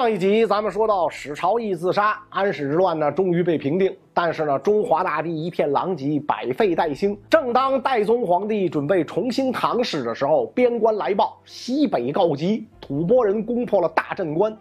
上一集咱们说到史朝义自杀，安史之乱呢终于被平定，但是呢中华大地一片狼藉，百废待兴。正当代宗皇帝准备重新唐史的时候，边关来报，西北告急，吐蕃人攻破了大镇关。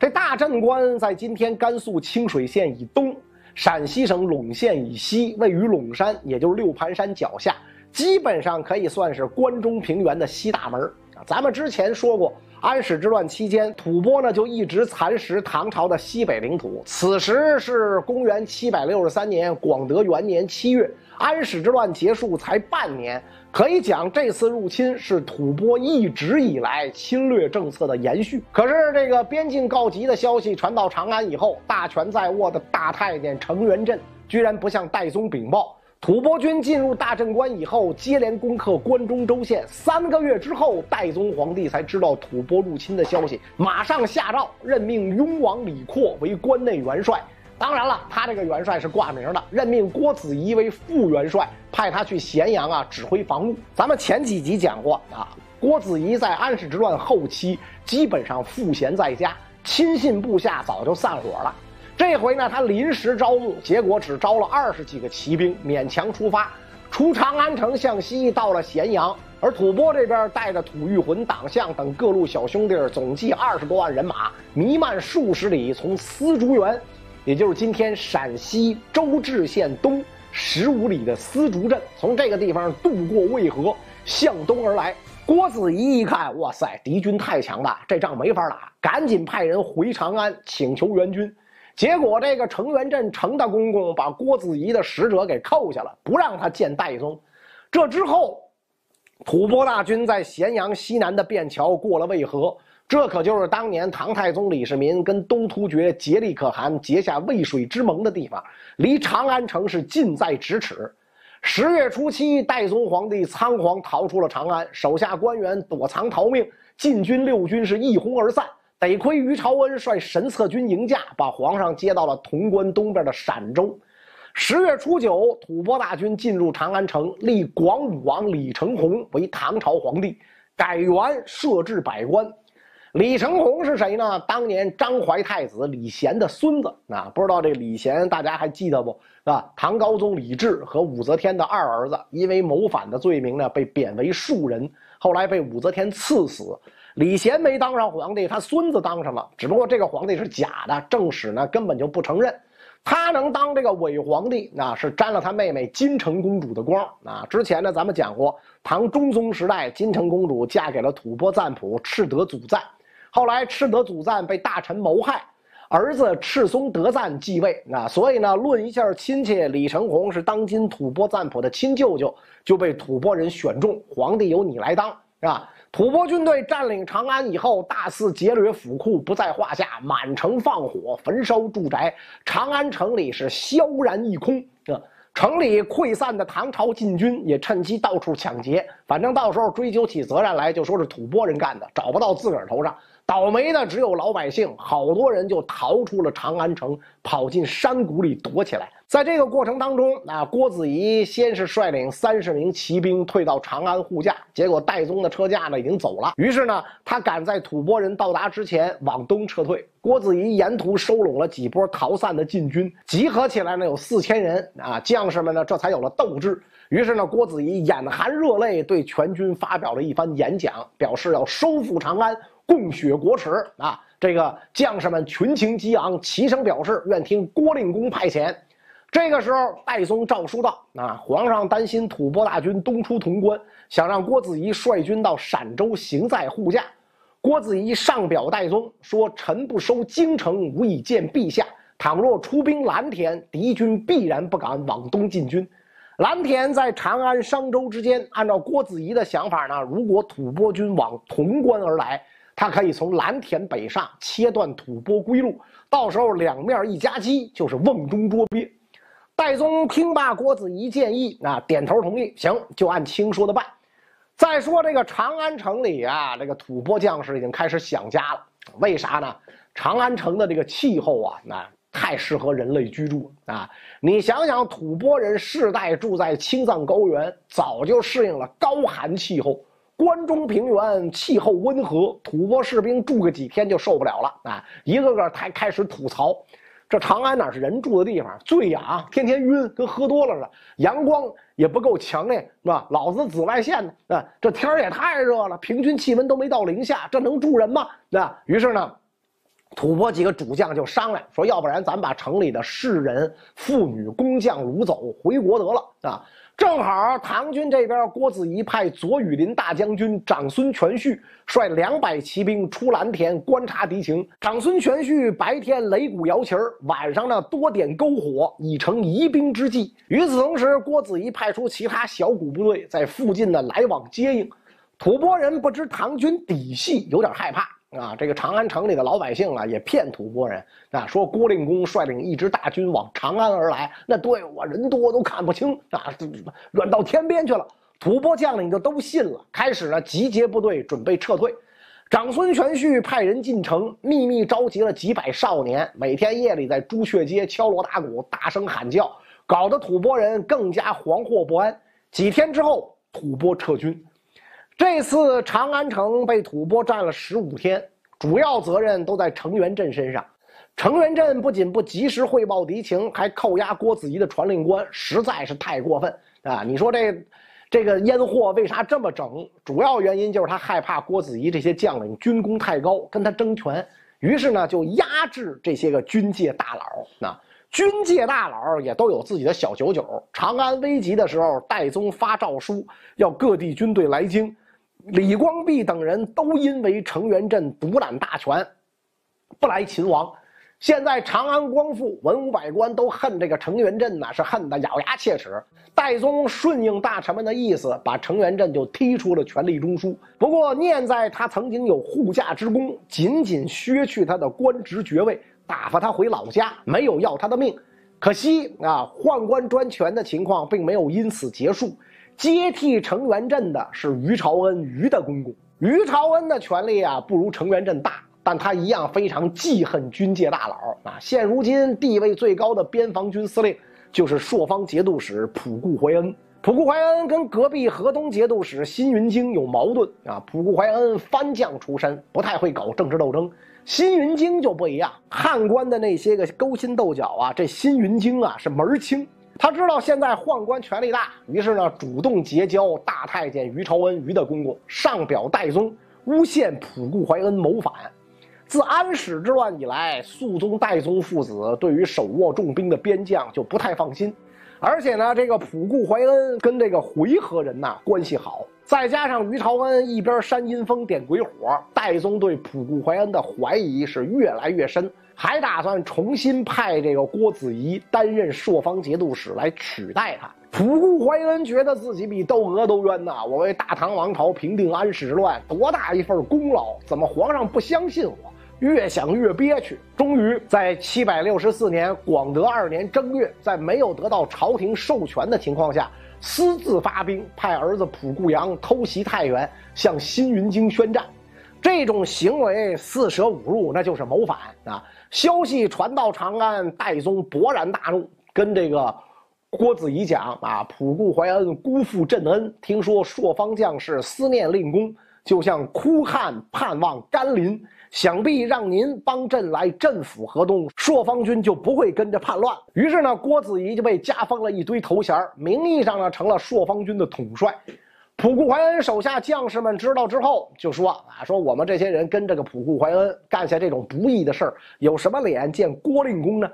这大镇关在今天甘肃清水县以东，陕西省陇县以西，位于陇山，也就是六盘山脚下，基本上可以算是关中平原的西大门。咱们之前说过。安史之乱期间，吐蕃呢就一直蚕食唐朝的西北领土。此时是公元七百六十三年广德元年七月，安史之乱结束才半年，可以讲这次入侵是吐蕃一直以来侵略政策的延续。可是这个边境告急的消息传到长安以后，大权在握的大太监程元振居然不向戴宗禀报。吐蕃军进入大镇关以后，接连攻克关中州县。三个月之后，代宗皇帝才知道吐蕃入侵的消息，马上下诏任命雍王李阔为关内元帅。当然了，他这个元帅是挂名的，任命郭子仪为副元帅，派他去咸阳啊指挥防务。咱们前几集讲过啊，郭子仪在安史之乱后期基本上赋闲在家，亲信部下早就散伙了。这回呢，他临时招募，结果只招了二十几个骑兵，勉强出发，出长安城向西到了咸阳。而吐蕃这边带着吐谷浑党项等各路小兄弟，总计二十多万人马，弥漫数十里，从丝竹园，也就是今天陕西周至县东十五里的丝竹镇，从这个地方渡过渭河，向东而来。郭子仪一看，哇塞，敌军太强大，这仗没法打，赶紧派人回长安请求援军。结果，这个程元镇程大公公把郭子仪的使者给扣下了，不让他见戴宗。这之后，吐蕃大军在咸阳西南的便桥过了渭河，这可就是当年唐太宗李世民跟东突厥颉利可汗结下渭水之盟的地方，离长安城是近在咫尺。十月初七，代宗皇帝仓皇逃出了长安，手下官员躲藏逃命，禁军六军是一哄而散。得亏于朝恩率神策军迎驾，把皇上接到了潼关东边的陕州。十月初九，吐蕃大军进入长安城，立广武王李成洪为唐朝皇帝，改元设置百官。李成洪是谁呢？当年张怀太子李贤的孙子。啊，不知道这李贤大家还记得不？啊，唐高宗李治和武则天的二儿子，因为谋反的罪名呢，被贬为庶人，后来被武则天赐死。李贤没当上皇帝，他孙子当上了。只不过这个皇帝是假的，正史呢根本就不承认。他能当这个伪皇帝，那是沾了他妹妹金城公主的光。啊，之前呢咱们讲过，唐中宗时代，金城公主嫁给了吐蕃赞普赤德祖赞，后来赤德祖赞被大臣谋害，儿子赤松德赞继位。啊，所以呢论一下亲戚，李成洪是当今吐蕃赞普的亲舅舅，就被吐蕃人选中，皇帝由你来当，是吧？吐蕃军队占领长安以后，大肆劫掠府库不在话下，满城放火，焚烧住宅，长安城里是萧然一空。啊，城里溃散的唐朝禁军也趁机到处抢劫，反正到时候追究起责任来，就说是吐蕃人干的，找不到自个儿头上。倒霉的只有老百姓，好多人就逃出了长安城，跑进山谷里躲起来。在这个过程当中，啊，郭子仪先是率领三十名骑兵退到长安护驾，结果戴宗的车驾呢已经走了，于是呢，他赶在吐蕃人到达之前往东撤退。郭子仪沿途收拢了几波逃散的禁军，集合起来呢有四千人，啊，将士们呢这才有了斗志。于是呢，郭子仪眼含热泪，对全军发表了一番演讲，表示要收复长安。共雪国耻啊！这个将士们群情激昂，齐声表示愿听郭令公派遣。这个时候，戴宗诏书道：“啊，皇上担心吐蕃大军东出潼关，想让郭子仪率军到陕州行在护驾。”郭子仪上表戴宗说：“臣不收京城，无以见陛下。倘若出兵蓝田，敌军必然不敢往东进军。蓝田在长安、商州之间。按照郭子仪的想法呢，如果吐蕃军往潼关而来。”他可以从蓝田北上，切断吐蕃归路，到时候两面一夹击，就是瓮中捉鳖。戴宗听罢郭子仪建议，啊，点头同意，行，就按卿说的办。再说这个长安城里啊，这个吐蕃将士已经开始想家了。为啥呢？长安城的这个气候啊，那太适合人类居住啊！你想想，吐蕃人世代住在青藏高原，早就适应了高寒气候。关中平原气候温和，吐蕃士兵住个几天就受不了了啊！一个个才开始吐槽：这长安哪是人住的地方？醉呀，天天晕，跟喝多了似的。阳光也不够强烈，是吧？老子紫外线呢？啊，这天也太热了，平均气温都没到零下，这能住人吗？那于是呢？吐蕃几个主将就商量说：“要不然咱把城里的士人、妇女、工匠掳走，回国得了啊！”正好唐军这边，郭子仪派左羽林大将军长孙全绪率两百骑兵出蓝田观察敌情。长孙全绪白天擂鼓摇旗儿，晚上呢多点篝火，以成疑兵之计。与此同时，郭子仪派出其他小股部队在附近呢来往接应。吐蕃人不知唐军底细，有点害怕。啊，这个长安城里的老百姓啊，也骗吐蕃人啊，说郭令公率领一支大军往长安而来，那队伍啊人多都看不清啊，远到天边去了。吐蕃将领就都信了，开始呢集结部队准备撤退。长孙全绪派人进城，秘密召集了几百少年，每天夜里在朱雀街敲锣打鼓，大声喊叫，搞得吐蕃人更加惶惑不安。几天之后，吐蕃撤军。这次长安城被吐蕃占了十五天，主要责任都在程元振身上。程元振不仅不及时汇报敌情，还扣押郭子仪的传令官，实在是太过分啊！你说这，这个烟货为啥这么整？主要原因就是他害怕郭子仪这些将领军功太高，跟他争权，于是呢就压制这些个军界大佬。那军界大佬也都有自己的小九九。长安危急的时候，戴宗发诏书要各地军队来京。李光弼等人都因为程元振独揽大权，不来秦王。现在长安光复，文武百官都恨这个程元振呐，是恨得咬牙切齿。戴宗顺应大臣们的意思，把程元振就踢出了权力中枢。不过念在他曾经有护驾之功，仅仅削去他的官职爵位，打发他回老家，没有要他的命。可惜啊，宦官专权的情况并没有因此结束。接替程元振的是于朝恩，于的公公。于朝恩的权力啊，不如程元振大，但他一样非常记恨军界大佬啊。现如今地位最高的边防军司令就是朔方节度使仆固怀恩。仆固怀恩跟隔壁河东节度使辛云京有矛盾啊。仆固怀恩藩将出身，不太会搞政治斗争。辛云京就不一样，汉官的那些个勾心斗角啊，这辛云京啊是门儿清。他知道现在宦官权力大，于是呢主动结交大太监于朝恩于的公公，上表戴宗，诬陷仆固怀恩谋反。自安史之乱以来，肃宗戴宗父子对于手握重兵的边将就不太放心，而且呢，这个仆固怀恩跟这个回纥人呐关系好，再加上于朝恩一边煽阴风点鬼火，戴宗对仆固怀恩的怀疑是越来越深。还打算重新派这个郭子仪担任朔方节度使来取代他。仆固怀恩觉得自己比窦娥都冤呐！我为大唐王朝平定安史之乱，多大一份功劳？怎么皇上不相信我？越想越憋屈。终于在七百六十四年广德二年正月，在没有得到朝廷授权的情况下，私自发兵，派儿子仆固阳偷袭太原，向新云京宣战。这种行为四舍五入，那就是谋反啊！消息传到长安，戴宗勃然大怒，跟这个郭子仪讲啊：“仆固怀恩辜负朕恩，听说朔方将士思念令公，就像哭汉盼望甘霖，想必让您帮朕来镇抚河东，朔方军就不会跟着叛乱。”于是呢，郭子仪就被加封了一堆头衔，名义上呢成了朔方军的统帅。仆固怀恩手下将士们知道之后，就说：“啊，说我们这些人跟这个仆固怀恩干下这种不义的事儿，有什么脸见郭令公呢？”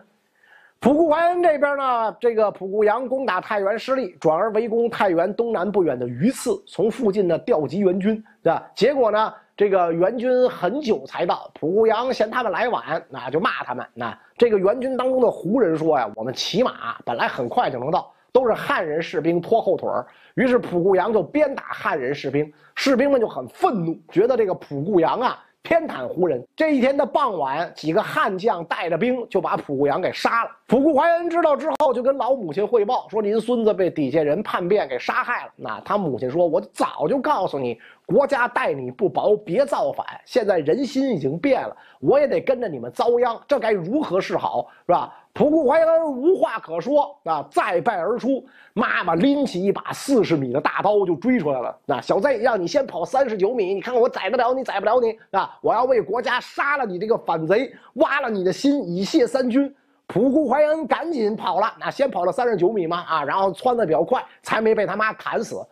仆固怀恩这边呢，这个仆固阳攻打太原失利，转而围攻太原东南不远的榆次，从附近呢调集援军，对吧？结果呢，这个援军很久才到，仆固阳嫌他们来晚，那就骂他们。那这个援军当中的胡人说呀：“我们骑马本来很快就能到。”都是汉人士兵拖后腿儿，于是濮固阳就鞭打汉人士兵，士兵们就很愤怒，觉得这个濮固阳啊偏袒胡人。这一天的傍晚，几个悍将带着兵就把蒲固阳给杀了。蒲固怀恩知道之后，就跟老母亲汇报说：“您孙子被底下人叛变给杀害了。”那他母亲说：“我早就告诉你，国家待你不薄，别造反。现在人心已经变了，我也得跟着你们遭殃，这该如何是好？是吧？”仆固怀恩无话可说啊，再拜而出。妈妈拎起一把四十米的大刀就追出来了。那小子，让你先跑三十九米，你看看我宰得了你，宰不了你啊！我要为国家杀了你这个反贼，挖了你的心，以谢三军。仆固怀恩赶紧跑了，那先跑了三十九米嘛啊，然后窜的比较快，才没被他妈砍死。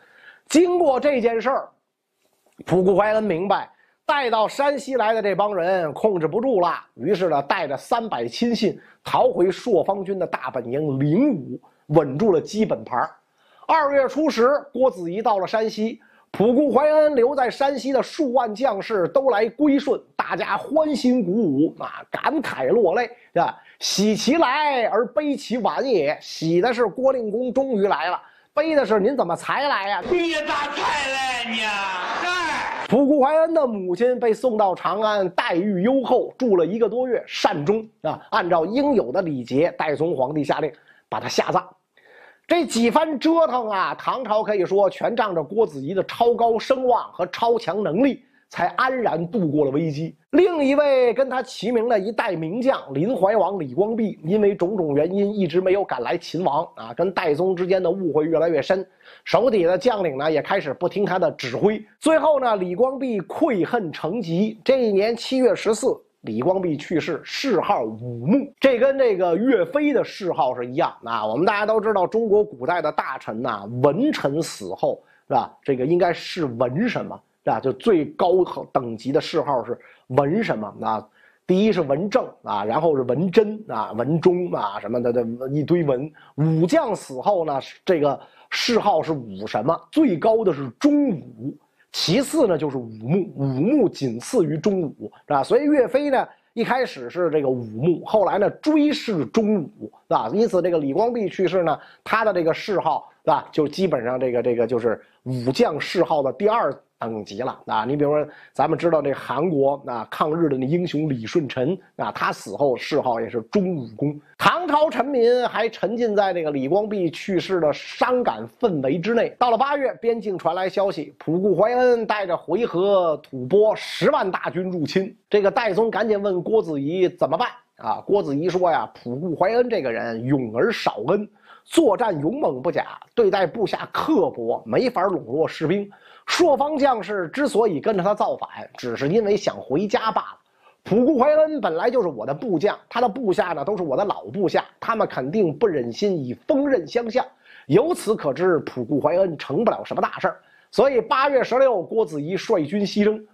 经过这件事儿，仆固怀恩明白。带到山西来的这帮人控制不住了，于是呢，带着三百亲信逃回朔方军的大本营灵武，稳住了基本盘。二月初十，郭子仪到了山西，普固怀恩留在山西的数万将士都来归顺，大家欢欣鼓舞啊，感慨落泪，啊，喜其来而悲其晚也。喜的是郭令公终于来了，悲的是您怎么才来呀？你咋才来呢？仆固怀恩的母亲被送到长安，待遇优厚，住了一个多月，善终啊。按照应有的礼节，代宗皇帝下令把他下葬。这几番折腾啊，唐朝可以说全仗着郭子仪的超高声望和超强能力。才安然度过了危机。另一位跟他齐名的一代名将林怀王李光弼，因为种种原因一直没有赶来秦王啊，跟戴宗之间的误会越来越深，手底的将领呢也开始不听他的指挥。最后呢，李光弼愧恨成疾。这一年七月十四，李光弼去世，谥号武穆。这跟这个岳飞的谥号是一样啊。我们大家都知道，中国古代的大臣呐，文臣死后是吧？这个应该是文什么？啊，就最高等级的谥号是文什么啊？第一是文正啊，然后是文贞啊，文忠啊什么的，这一堆文。武将死后呢，这个谥号是武什么？最高的是忠武，其次呢就是武穆，武穆仅次于忠武，是吧？所以岳飞呢一开始是这个武穆，后来呢追谥忠武，是吧？因此这个李光弼去世呢，他的这个谥号，是吧？就基本上这个这个就是武将谥号的第二。等级了啊！你比如说，咱们知道这韩国啊抗日的那英雄李舜臣啊，他死后谥号也是忠武公。唐朝臣民还沉浸在这个李光弼去世的伤感氛围之内。到了八月，边境传来消息，仆固怀恩带着回纥、吐蕃十万大军入侵。这个戴宗赶紧问郭子仪怎么办啊？郭子仪说呀，仆固怀恩这个人勇而少恩，作战勇猛不假，对待部下刻薄，没法笼络士兵。朔方将士之所以跟着他造反，只是因为想回家罢了。仆固怀恩本来就是我的部将，他的部下呢都是我的老部下，他们肯定不忍心以锋刃相向。由此可知，仆固怀恩成不了什么大事儿。所以八月十六，郭子仪率军西征。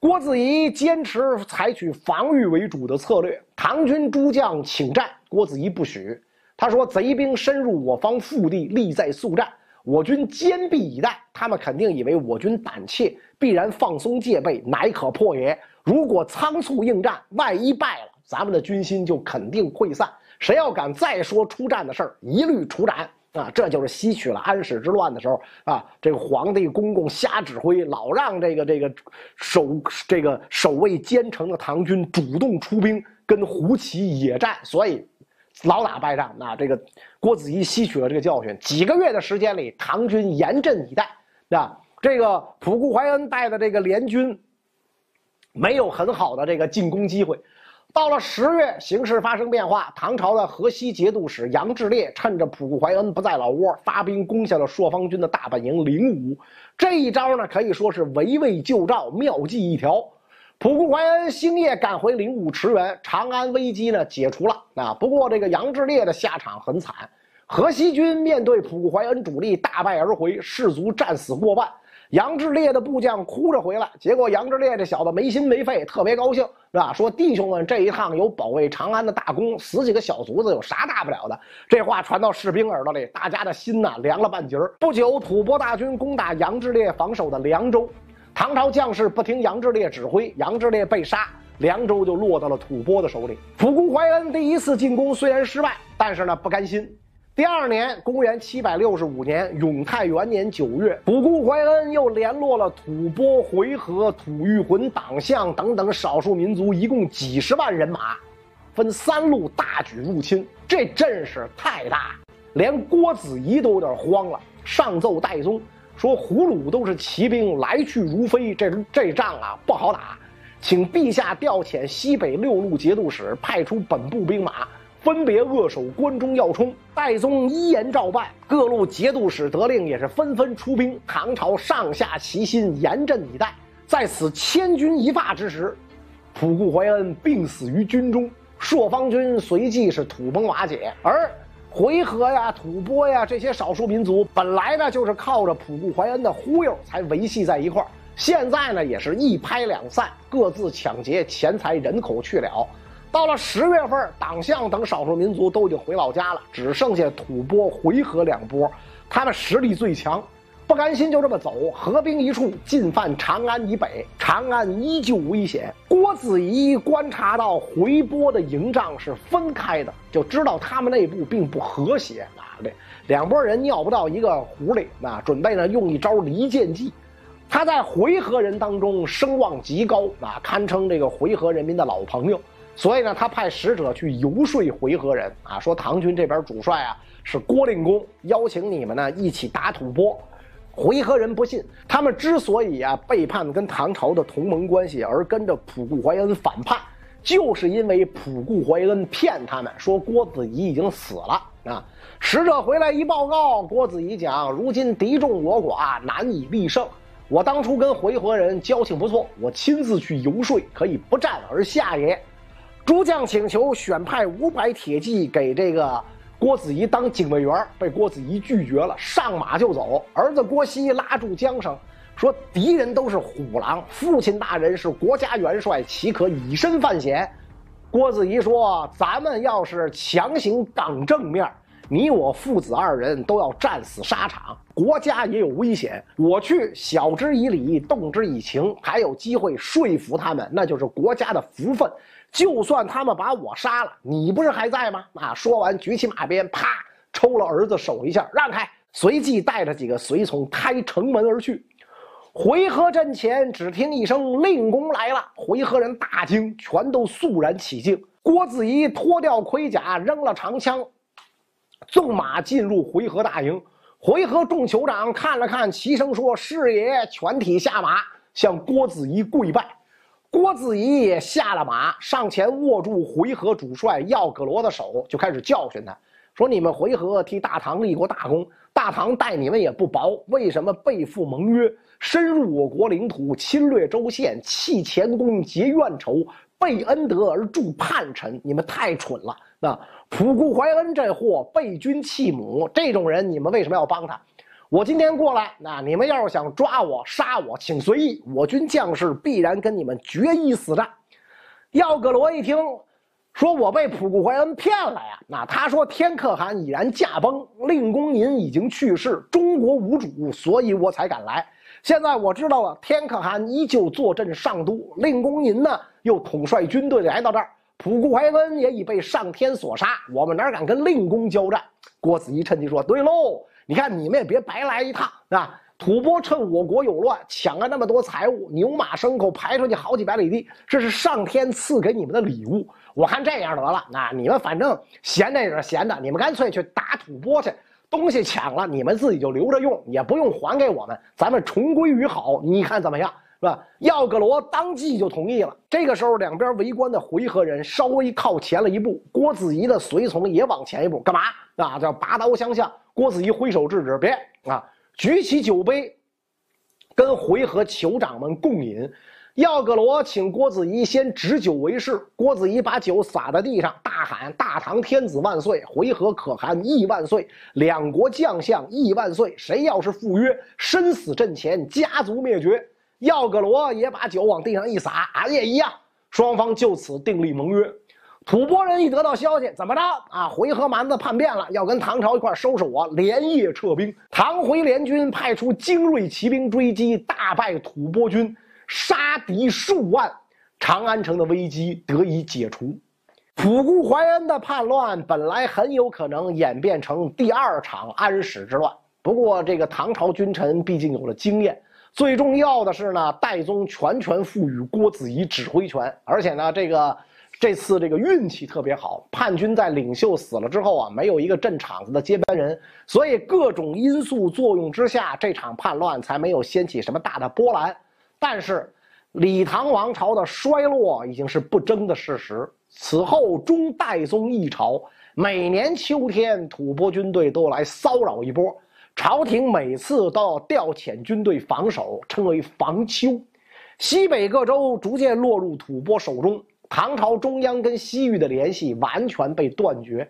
郭子仪坚持采取防御为主的策略，唐军诸将请战，郭子仪不许。他说：“贼兵深入我方腹地，利在速战。”我军坚壁以待，他们肯定以为我军胆怯，必然放松戒备，乃可破也。如果仓促应战，万一败了，咱们的军心就肯定溃散。谁要敢再说出战的事儿，一律处斩啊！这就是吸取了安史之乱的时候啊，这个皇帝公公瞎指挥，老让这个这个守这个守卫坚城的唐军主动出兵跟胡骑野战，所以。老打败仗，那这个郭子仪吸取了这个教训，几个月的时间里，唐军严阵以待，啊，这个仆固怀恩带的这个联军没有很好的这个进攻机会。到了十月，形势发生变化，唐朝的河西节度使杨志烈趁着仆固怀恩不在老窝，发兵攻下了朔方军的大本营灵武。这一招呢，可以说是围魏救赵，妙计一条。普固怀恩星夜赶回灵武驰援，长安危机呢解除了啊。不过这个杨志烈的下场很惨，河西军面对普固怀恩主力大败而回，士卒战死过半。杨志烈的部将哭着回来，结果杨志烈这小子没心没肺，特别高兴是吧？说弟兄们这一趟有保卫长安的大功，死几个小卒子有啥大不了的？这话传到士兵耳朵里，大家的心呐凉了半截儿。不久，吐蕃大军攻打杨志烈防守的凉州。唐朝将士不听杨志烈指挥，杨志烈被杀，凉州就落到了吐蕃的手里。仆固怀恩第一次进攻虽然失败，但是呢不甘心。第二年，公元七百六十五年永泰元年九月，仆固怀恩又联络了吐蕃、回纥、吐谷浑党项等等少数民族，一共几十万人马，分三路大举入侵。这阵势太大，连郭子仪都有点慌了，上奏戴宗。说胡虏都是骑兵，来去如飞，这这仗啊不好打，请陛下调遣西北六路节度使，派出本部兵马分别扼守关中要冲。戴宗一言照办，各路节度使得令也是纷纷出兵。唐朝上下齐心，严阵以待。在此千钧一发之时，普固怀恩病死于军中，朔方军随即是土崩瓦解。而回纥呀、吐蕃呀这些少数民族，本来呢就是靠着普固怀恩的忽悠才维系在一块儿，现在呢也是一拍两散，各自抢劫钱财人口去了。到了十月份，党项等少数民族都已经回老家了，只剩下吐蕃、回纥两拨，他们实力最强，不甘心就这么走，合兵一处，进犯长安以北。长安依旧危险。郭子仪观察到回波的营帐是分开的，就知道他们内部并不和谐啊！这两拨人尿不到一个壶里，那准备呢用一招离间计。他在回纥人当中声望极高啊，堪称这个回纥人民的老朋友。所以呢，他派使者去游说回纥人啊，说唐军这边主帅啊是郭令公，邀请你们呢一起打吐蕃。回纥人不信，他们之所以啊背叛跟唐朝的同盟关系，而跟着普固怀恩反叛，就是因为普固怀恩骗他们说郭子仪已经死了啊。使者回来一报告，郭子仪讲：如今敌众我寡，难以力胜。我当初跟回纥人交情不错，我亲自去游说，可以不战而下也。诸将请求选派五百铁骑给这个郭子仪当警卫员，被郭子仪拒绝了，上马就走。儿子郭熙拉住缰绳，说：“敌人都是虎狼，父亲大人是国家元帅，岂可以身犯险？”郭子仪说：“咱们要是强行刚正面，你我父子二人都要战死沙场，国家也有危险。我去晓之以理，动之以情，还有机会说服他们，那就是国家的福分。”就算他们把我杀了，你不是还在吗？啊！说完，举起马鞭，啪，抽了儿子手一下，让开。随即带着几个随从开城门而去。回纥阵前，只听一声“令公来了”，回纥人大惊，全都肃然起敬。郭子仪脱掉盔甲，扔了长枪，纵马进入回纥大营。回纥众酋长看了看，齐声说：“是也！”全体下马，向郭子仪跪拜。郭子仪也下了马，上前握住回纥主帅耀葛罗的手，就开始教训他，说：“你们回纥替大唐立过大功，大唐待你们也不薄，为什么背负盟约，深入我国领土，侵略州县，弃前功，结怨仇，背恩德而助叛臣？你们太蠢了！那普固怀恩这货背君弃母，这种人你们为什么要帮他？”我今天过来，那你们要是想抓我、杀我，请随意。我军将士必然跟你们决一死战。耀葛罗一听，说我被普固怀恩骗了呀。那他说天可汗已然驾崩，令公您已经去世，中国无主，所以我才敢来。现在我知道了，天可汗依旧坐镇上都，令公您呢又统帅军队来到这儿，普固怀恩也已被上天所杀，我们哪敢跟令公交战？郭子仪趁机说：“对喽。”你看，你们也别白来一趟啊！吐蕃趁我国有乱，抢了那么多财物，牛马牲口排出去好几百里地，这是上天赐给你们的礼物。我看这样得了，那你们反正闲着也是闲的，你们干脆去打吐蕃去，东西抢了，你们自己就留着用，也不用还给我们，咱们重归于好。你看怎么样？是吧？耀葛罗当即就同意了。这个时候，两边围观的回纥人稍微靠前了一步，郭子仪的随从也往前一步，干嘛？啊，叫拔刀相向。郭子仪挥手制止，别啊！举起酒杯，跟回纥酋长们共饮。耀葛罗请郭子仪先执酒为誓。郭子仪把酒洒在地上，大喊：“大唐天子万岁！回纥可汗亦万岁！两国将相亦万岁！谁要是赴约，身死阵前，家族灭绝。”耀葛罗也把酒往地上一洒，俺也一样。双方就此订立盟约。吐蕃人一得到消息，怎么着啊？回纥蛮子叛变了，要跟唐朝一块收拾我，连夜撤兵。唐回联军派出精锐骑兵追击，大败吐蕃军，杀敌数万，长安城的危机得以解除。普固怀恩的叛乱本来很有可能演变成第二场安史之乱，不过这个唐朝君臣毕竟有了经验，最重要的是呢，戴宗全权赋予郭子仪指挥权，而且呢，这个。这次这个运气特别好，叛军在领袖死了之后啊，没有一个镇场子的接班人，所以各种因素作用之下，这场叛乱才没有掀起什么大的波澜。但是，李唐王朝的衰落已经是不争的事实。此后中代宗一朝，每年秋天，吐蕃军队都来骚扰一波，朝廷每次都要调遣军队防守，称为防秋。西北各州逐渐落入吐蕃手中，唐朝中央跟西域的联系完全被断绝。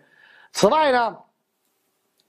此外呢，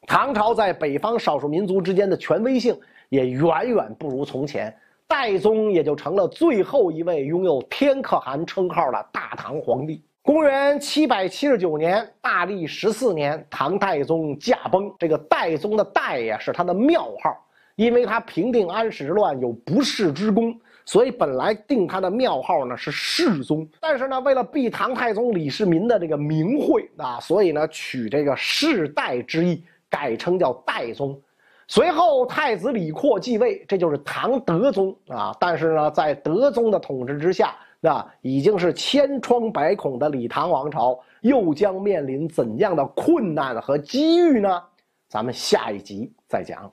唐朝在北方少数民族之间的权威性也远远不如从前。代宗也就成了最后一位拥有天可汗称号的大唐皇帝。公元七百七十九年，大历十四年，唐代宗驾崩。这个代宗的代呀，是他的庙号，因为他平定安史之乱有不世之功，所以本来定他的庙号呢是世宗。但是呢，为了避唐太宗李世民的这个名讳啊，所以呢取这个世代之意，改称叫代宗。随后，太子李阔继位，这就是唐德宗啊。但是呢，在德宗的统治之下，那已经是千疮百孔的李唐王朝，又将面临怎样的困难和机遇呢？咱们下一集再讲。